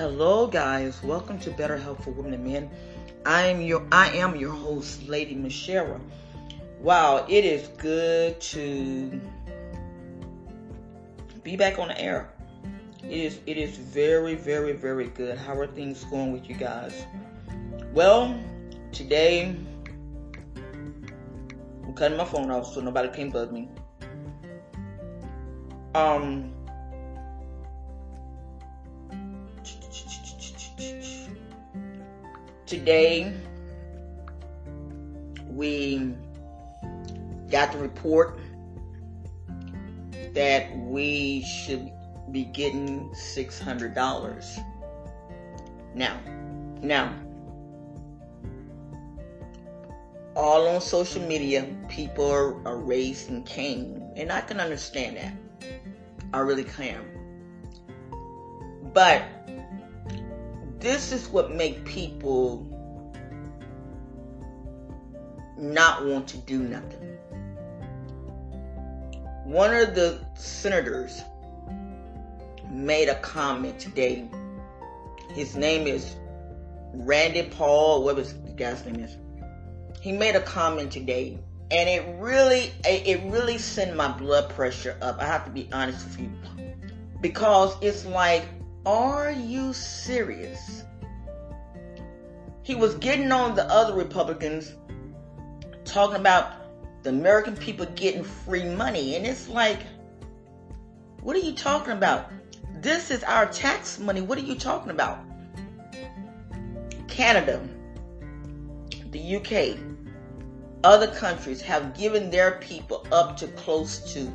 Hello guys, welcome to Better Health for Women and Men. I am your I am your host, Lady Michelle. Wow, it is good to be back on the air. It is it is very, very, very good. How are things going with you guys? Well, today I'm cutting my phone off so nobody can bug me. Um today mm-hmm. we got the report that we should be getting $600. Now, now, all on social media, people are, are raising Cain, and I can understand that. I really can. But this is what make people not want to do nothing. One of the senators made a comment today. His name is Randy Paul, whatever the guy's name is. He made a comment today, and it really, it really sent my blood pressure up. I have to be honest with you, because it's like are you serious? He was getting on the other Republicans talking about the American people getting free money. And it's like, what are you talking about? This is our tax money. What are you talking about? Canada, the UK, other countries have given their people up to close to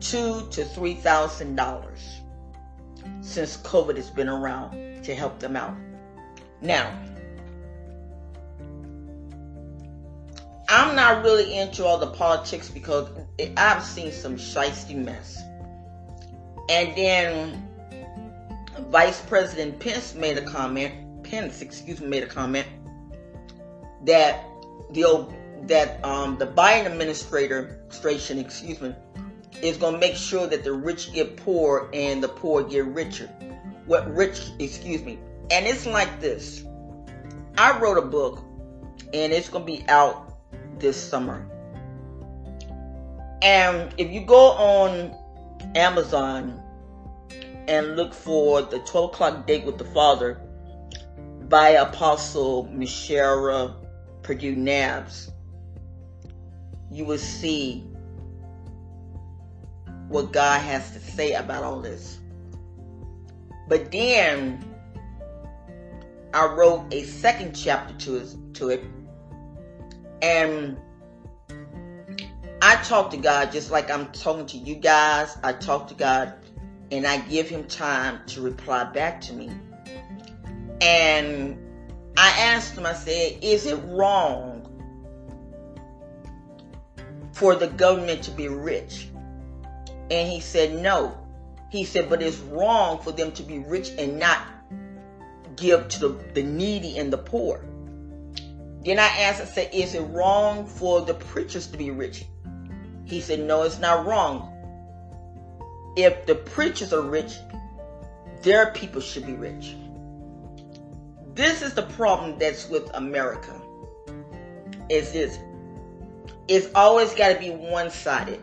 two to three thousand dollars since COVID has been around to help them out. Now, I'm not really into all the politics because I've seen some shisty mess. And then Vice President Pence made a comment, Pence, excuse me, made a comment that the old, that um, the Biden administration, excuse me, is going to make sure that the rich get poor and the poor get richer. What rich, excuse me. And it's like this. I wrote a book and it's going to be out this summer. And if you go on Amazon and look for the 12 o'clock date with the Father by Apostle Michelle Purdue Nabs, you will see what God has to say about all this. But then I wrote a second chapter to it, to it and I talk to God just like I'm talking to you guys. I talk to God and I give him time to reply back to me. And I asked him, I said, is it wrong for the government to be rich? And he said, no. He said, but it's wrong for them to be rich and not give to the, the needy and the poor. Then I asked, I said, is it wrong for the preachers to be rich? He said, no, it's not wrong. If the preachers are rich, their people should be rich. This is the problem that's with America. Is this? It's always got to be one-sided.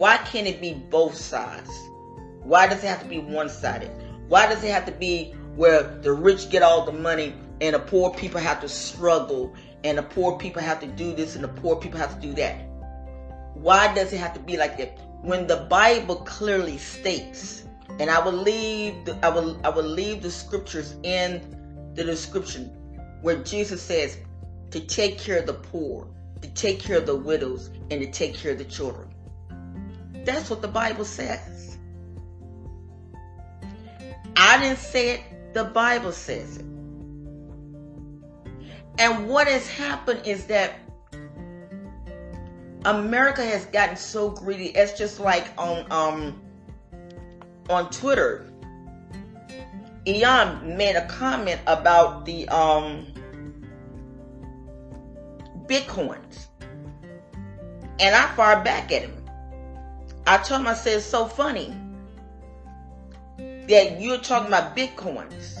Why can't it be both sides? Why does it have to be one sided? Why does it have to be where the rich get all the money and the poor people have to struggle and the poor people have to do this and the poor people have to do that? Why does it have to be like that? When the Bible clearly states, and I will leave the, I will I will leave the scriptures in the description where Jesus says to take care of the poor, to take care of the widows, and to take care of the children. That's what the Bible says. I didn't say it, the Bible says it. And what has happened is that America has gotten so greedy. It's just like on um on Twitter. Elon made a comment about the um bitcoins. And I fired back at him. I told him, I said, it's so funny. that you're talking about bitcoins.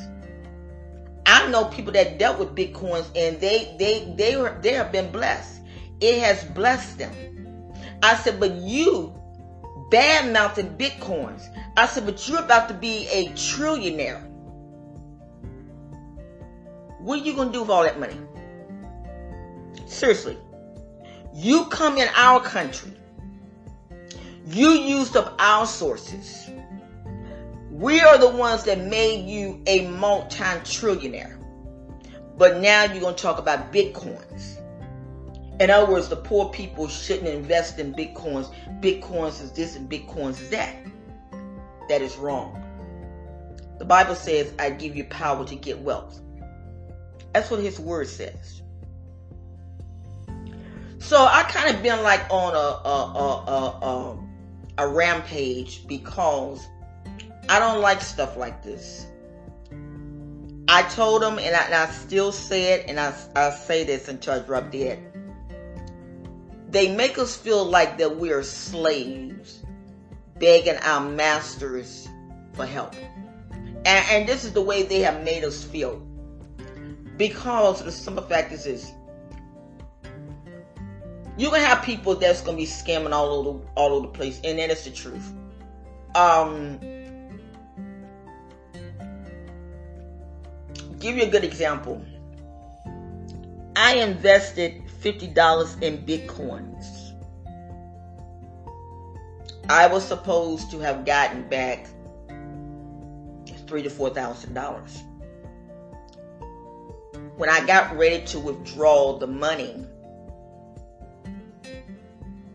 I know people that dealt with bitcoins and they they they were they have been blessed. It has blessed them. I said, but you bad mouthing bitcoins. I said, but you're about to be a trillionaire. What are you gonna do with all that money? Seriously. You come in our country. You used up our sources. We are the ones that made you a multi-trillionaire. But now you're going to talk about bitcoins. In other words, the poor people shouldn't invest in bitcoins. Bitcoins is this and bitcoins is that. That is wrong. The Bible says, I give you power to get wealth. That's what his word says. So I kind of been like on a a, a, a, a rampage because I don't like stuff like this. I told them, and I, and I still say it, and I, I say this until I drop dead. They make us feel like that we are slaves, begging our masters for help. And, and this is the way they have made us feel. Because the simple fact is this you're gonna have people that's gonna be scamming all over all over the place, and that is the truth. Um, give you a good example. I invested fifty dollars in bitcoins. I was supposed to have gotten back three to four thousand dollars. When I got ready to withdraw the money,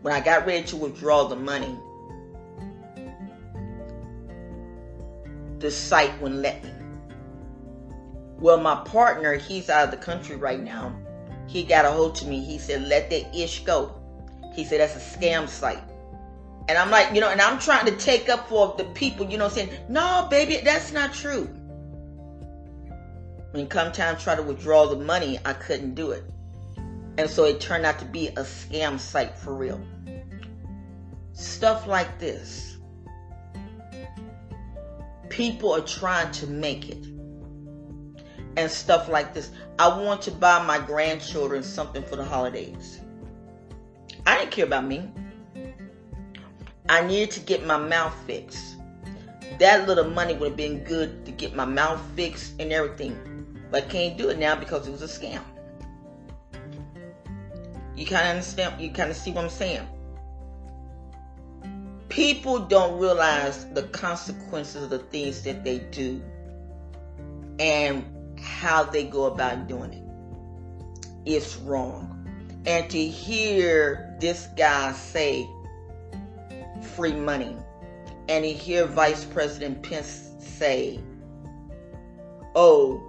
when I got ready to withdraw the money, the site wouldn't let me. Well, my partner, he's out of the country right now. He got a hold to me. He said, let that ish go. He said, that's a scam site. And I'm like, you know, and I'm trying to take up for the people, you know, saying, no, baby, that's not true. When come time to try to withdraw the money, I couldn't do it. And so it turned out to be a scam site for real. Stuff like this. People are trying to make it. And stuff like this. I want to buy my grandchildren something for the holidays. I didn't care about me. I needed to get my mouth fixed. That little money would have been good to get my mouth fixed and everything. But I can't do it now because it was a scam. You kind of understand? You kind of see what I'm saying? people don't realize the consequences of the things that they do and how they go about doing it. It's wrong. And to hear this guy say free money, and to hear Vice President Pence say, oh,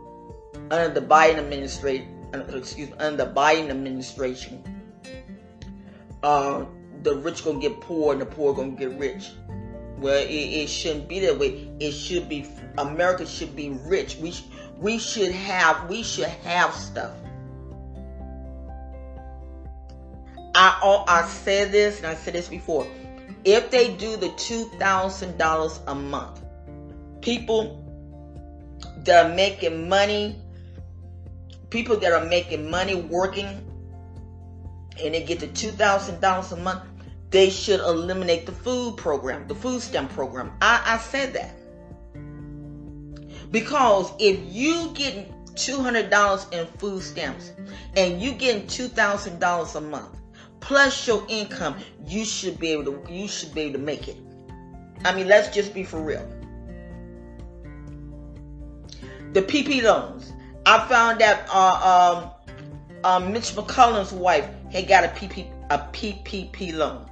under the Biden administration, excuse under the Biden administration, uh, the rich gonna get poor and the poor gonna get rich. Well, it, it shouldn't be that way. It should be America should be rich. We we should have we should have stuff. I I said this and I said this before. If they do the two thousand dollars a month, people that are making money, people that are making money working and they get the $2,000 a month, they should eliminate the food program, the food stamp program. I, I said that. Because if you get $200 in food stamps and you getting $2,000 a month plus your income, you should be able to you should be able to make it. I mean, let's just be for real. The PP loans. I found out uh, um, um, Mitch McConnell's wife had got a, PP, a PPP loan.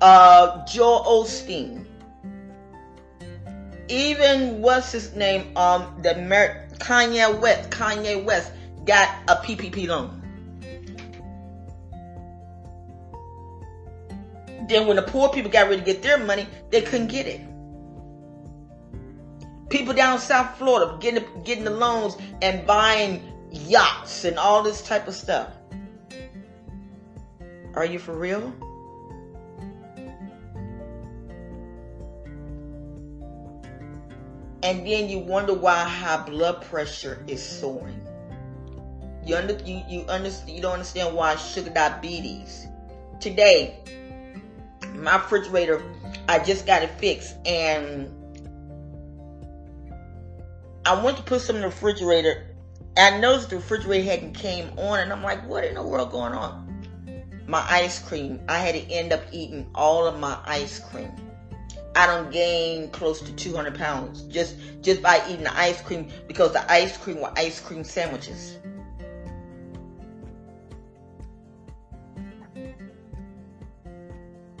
Uh, Joel Osteen. Even what's his name? Um, the Mer- Kanye West. Kanye West got a PPP loan. Then when the poor people got ready to get their money, they couldn't get it. People down South Florida getting getting the loans and buying yachts and all this type of stuff. Are you for real? and then you wonder why high blood pressure is soaring. You under you you understand you don't understand why sugar diabetes. Today, my refrigerator, I just got it fixed and I went to put some in the refrigerator. I noticed the refrigerator hadn't came on and I'm like, what in the world going on? My ice cream. I had to end up eating all of my ice cream. I don't gain close to 200 pounds just just by eating the ice cream because the ice cream were ice cream sandwiches.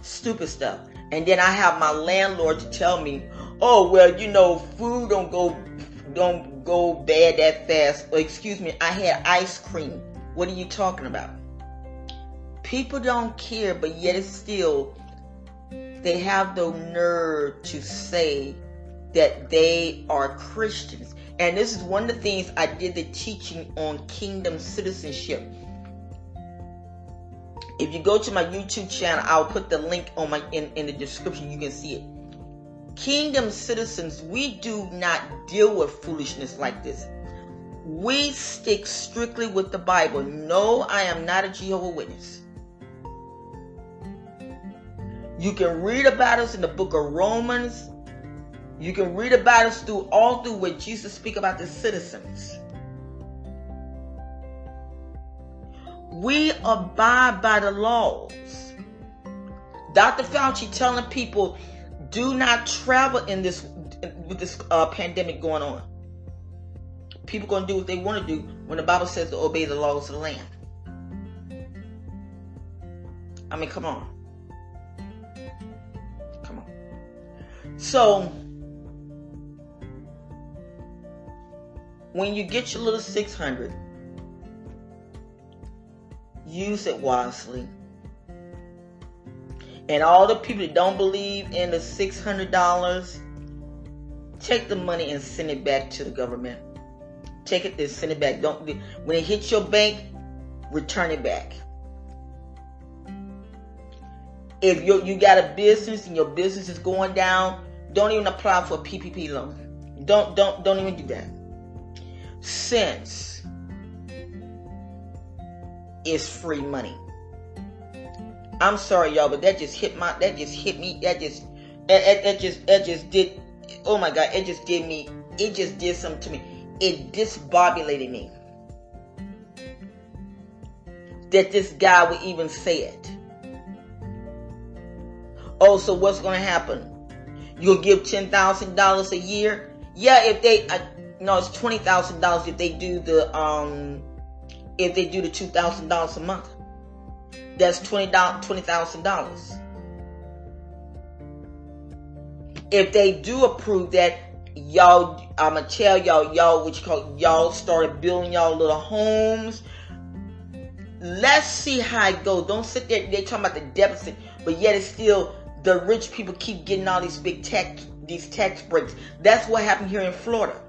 Stupid stuff. And then I have my landlord to tell me, "Oh well, you know, food don't go don't go bad that fast." Excuse me, I had ice cream. What are you talking about? People don't care, but yet it's still they have the nerve to say that they are Christians. And this is one of the things I did the teaching on kingdom citizenship. If you go to my YouTube channel, I'll put the link on my in, in the description. You can see it. Kingdom citizens, we do not deal with foolishness like this. We stick strictly with the Bible. No, I am not a Jehovah Witness. You can read about us in the book of Romans. You can read about us through all through where Jesus speak about the citizens. We abide by the laws. Dr. Fauci telling people, do not travel in this with this uh, pandemic going on. People gonna do what they want to do when the Bible says to obey the laws of the land. I mean, come on. So when you get your little 600, use it wisely. And all the people that don't believe in the $600, take the money and send it back to the government. Take it and send it back. Don't when it hits your bank, return it back. If you you got a business and your business is going down, don't even apply for a PPP loan. Don't don't don't even do that. Since is free money. I'm sorry, y'all, but that just hit my that just hit me. That just that, that, just that just did. Oh my God! It just did me. It just did something to me. It disbobulated me that this guy would even say it. Oh, so what's going to happen? You'll give ten thousand dollars a year. Yeah, if they uh, no, it's twenty thousand dollars if they do the um if they do the two thousand dollars a month. That's twenty twenty thousand dollars. If they do approve that, y'all, I'ma tell y'all, y'all, what you call y'all started building y'all little homes. Let's see how it goes. Don't sit there. They're talking about the deficit, but yet it's still the rich people keep getting all these big tax these tax breaks. That's what happened here in Florida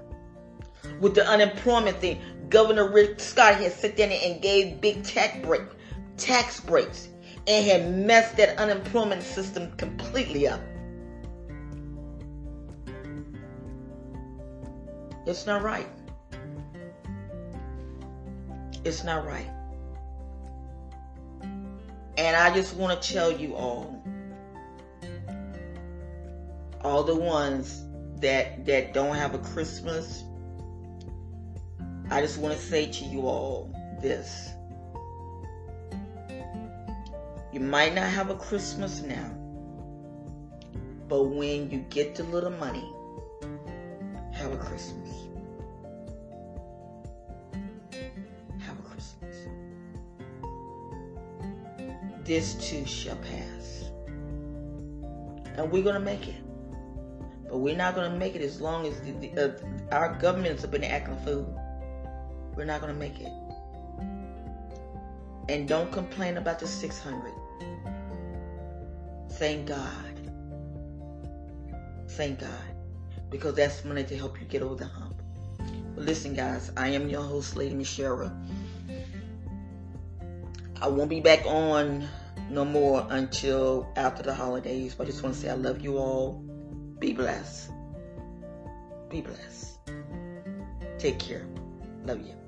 with the unemployment thing. Governor Rick Scott had sit down and gave big tax break, tax breaks, and had messed that unemployment system completely up. It's not right. It's not right. And I just want to tell you all all the ones that that don't have a Christmas, I just want to say to you all this. You might not have a Christmas now, but when you get the little money, have a Christmas. Have a Christmas. This too shall pass. And we're going to make it. But we're not going to make it as long as the, the, uh, our governments have been acting fool. We're not going to make it. And don't complain about the 600. Thank God. Thank God. Because that's money to help you get over the hump. But listen, guys, I am your host, Lady Michelle. I won't be back on no more until after the holidays. But I just want to say I love you all. Be blessed. Be blessed. Take care. Love you.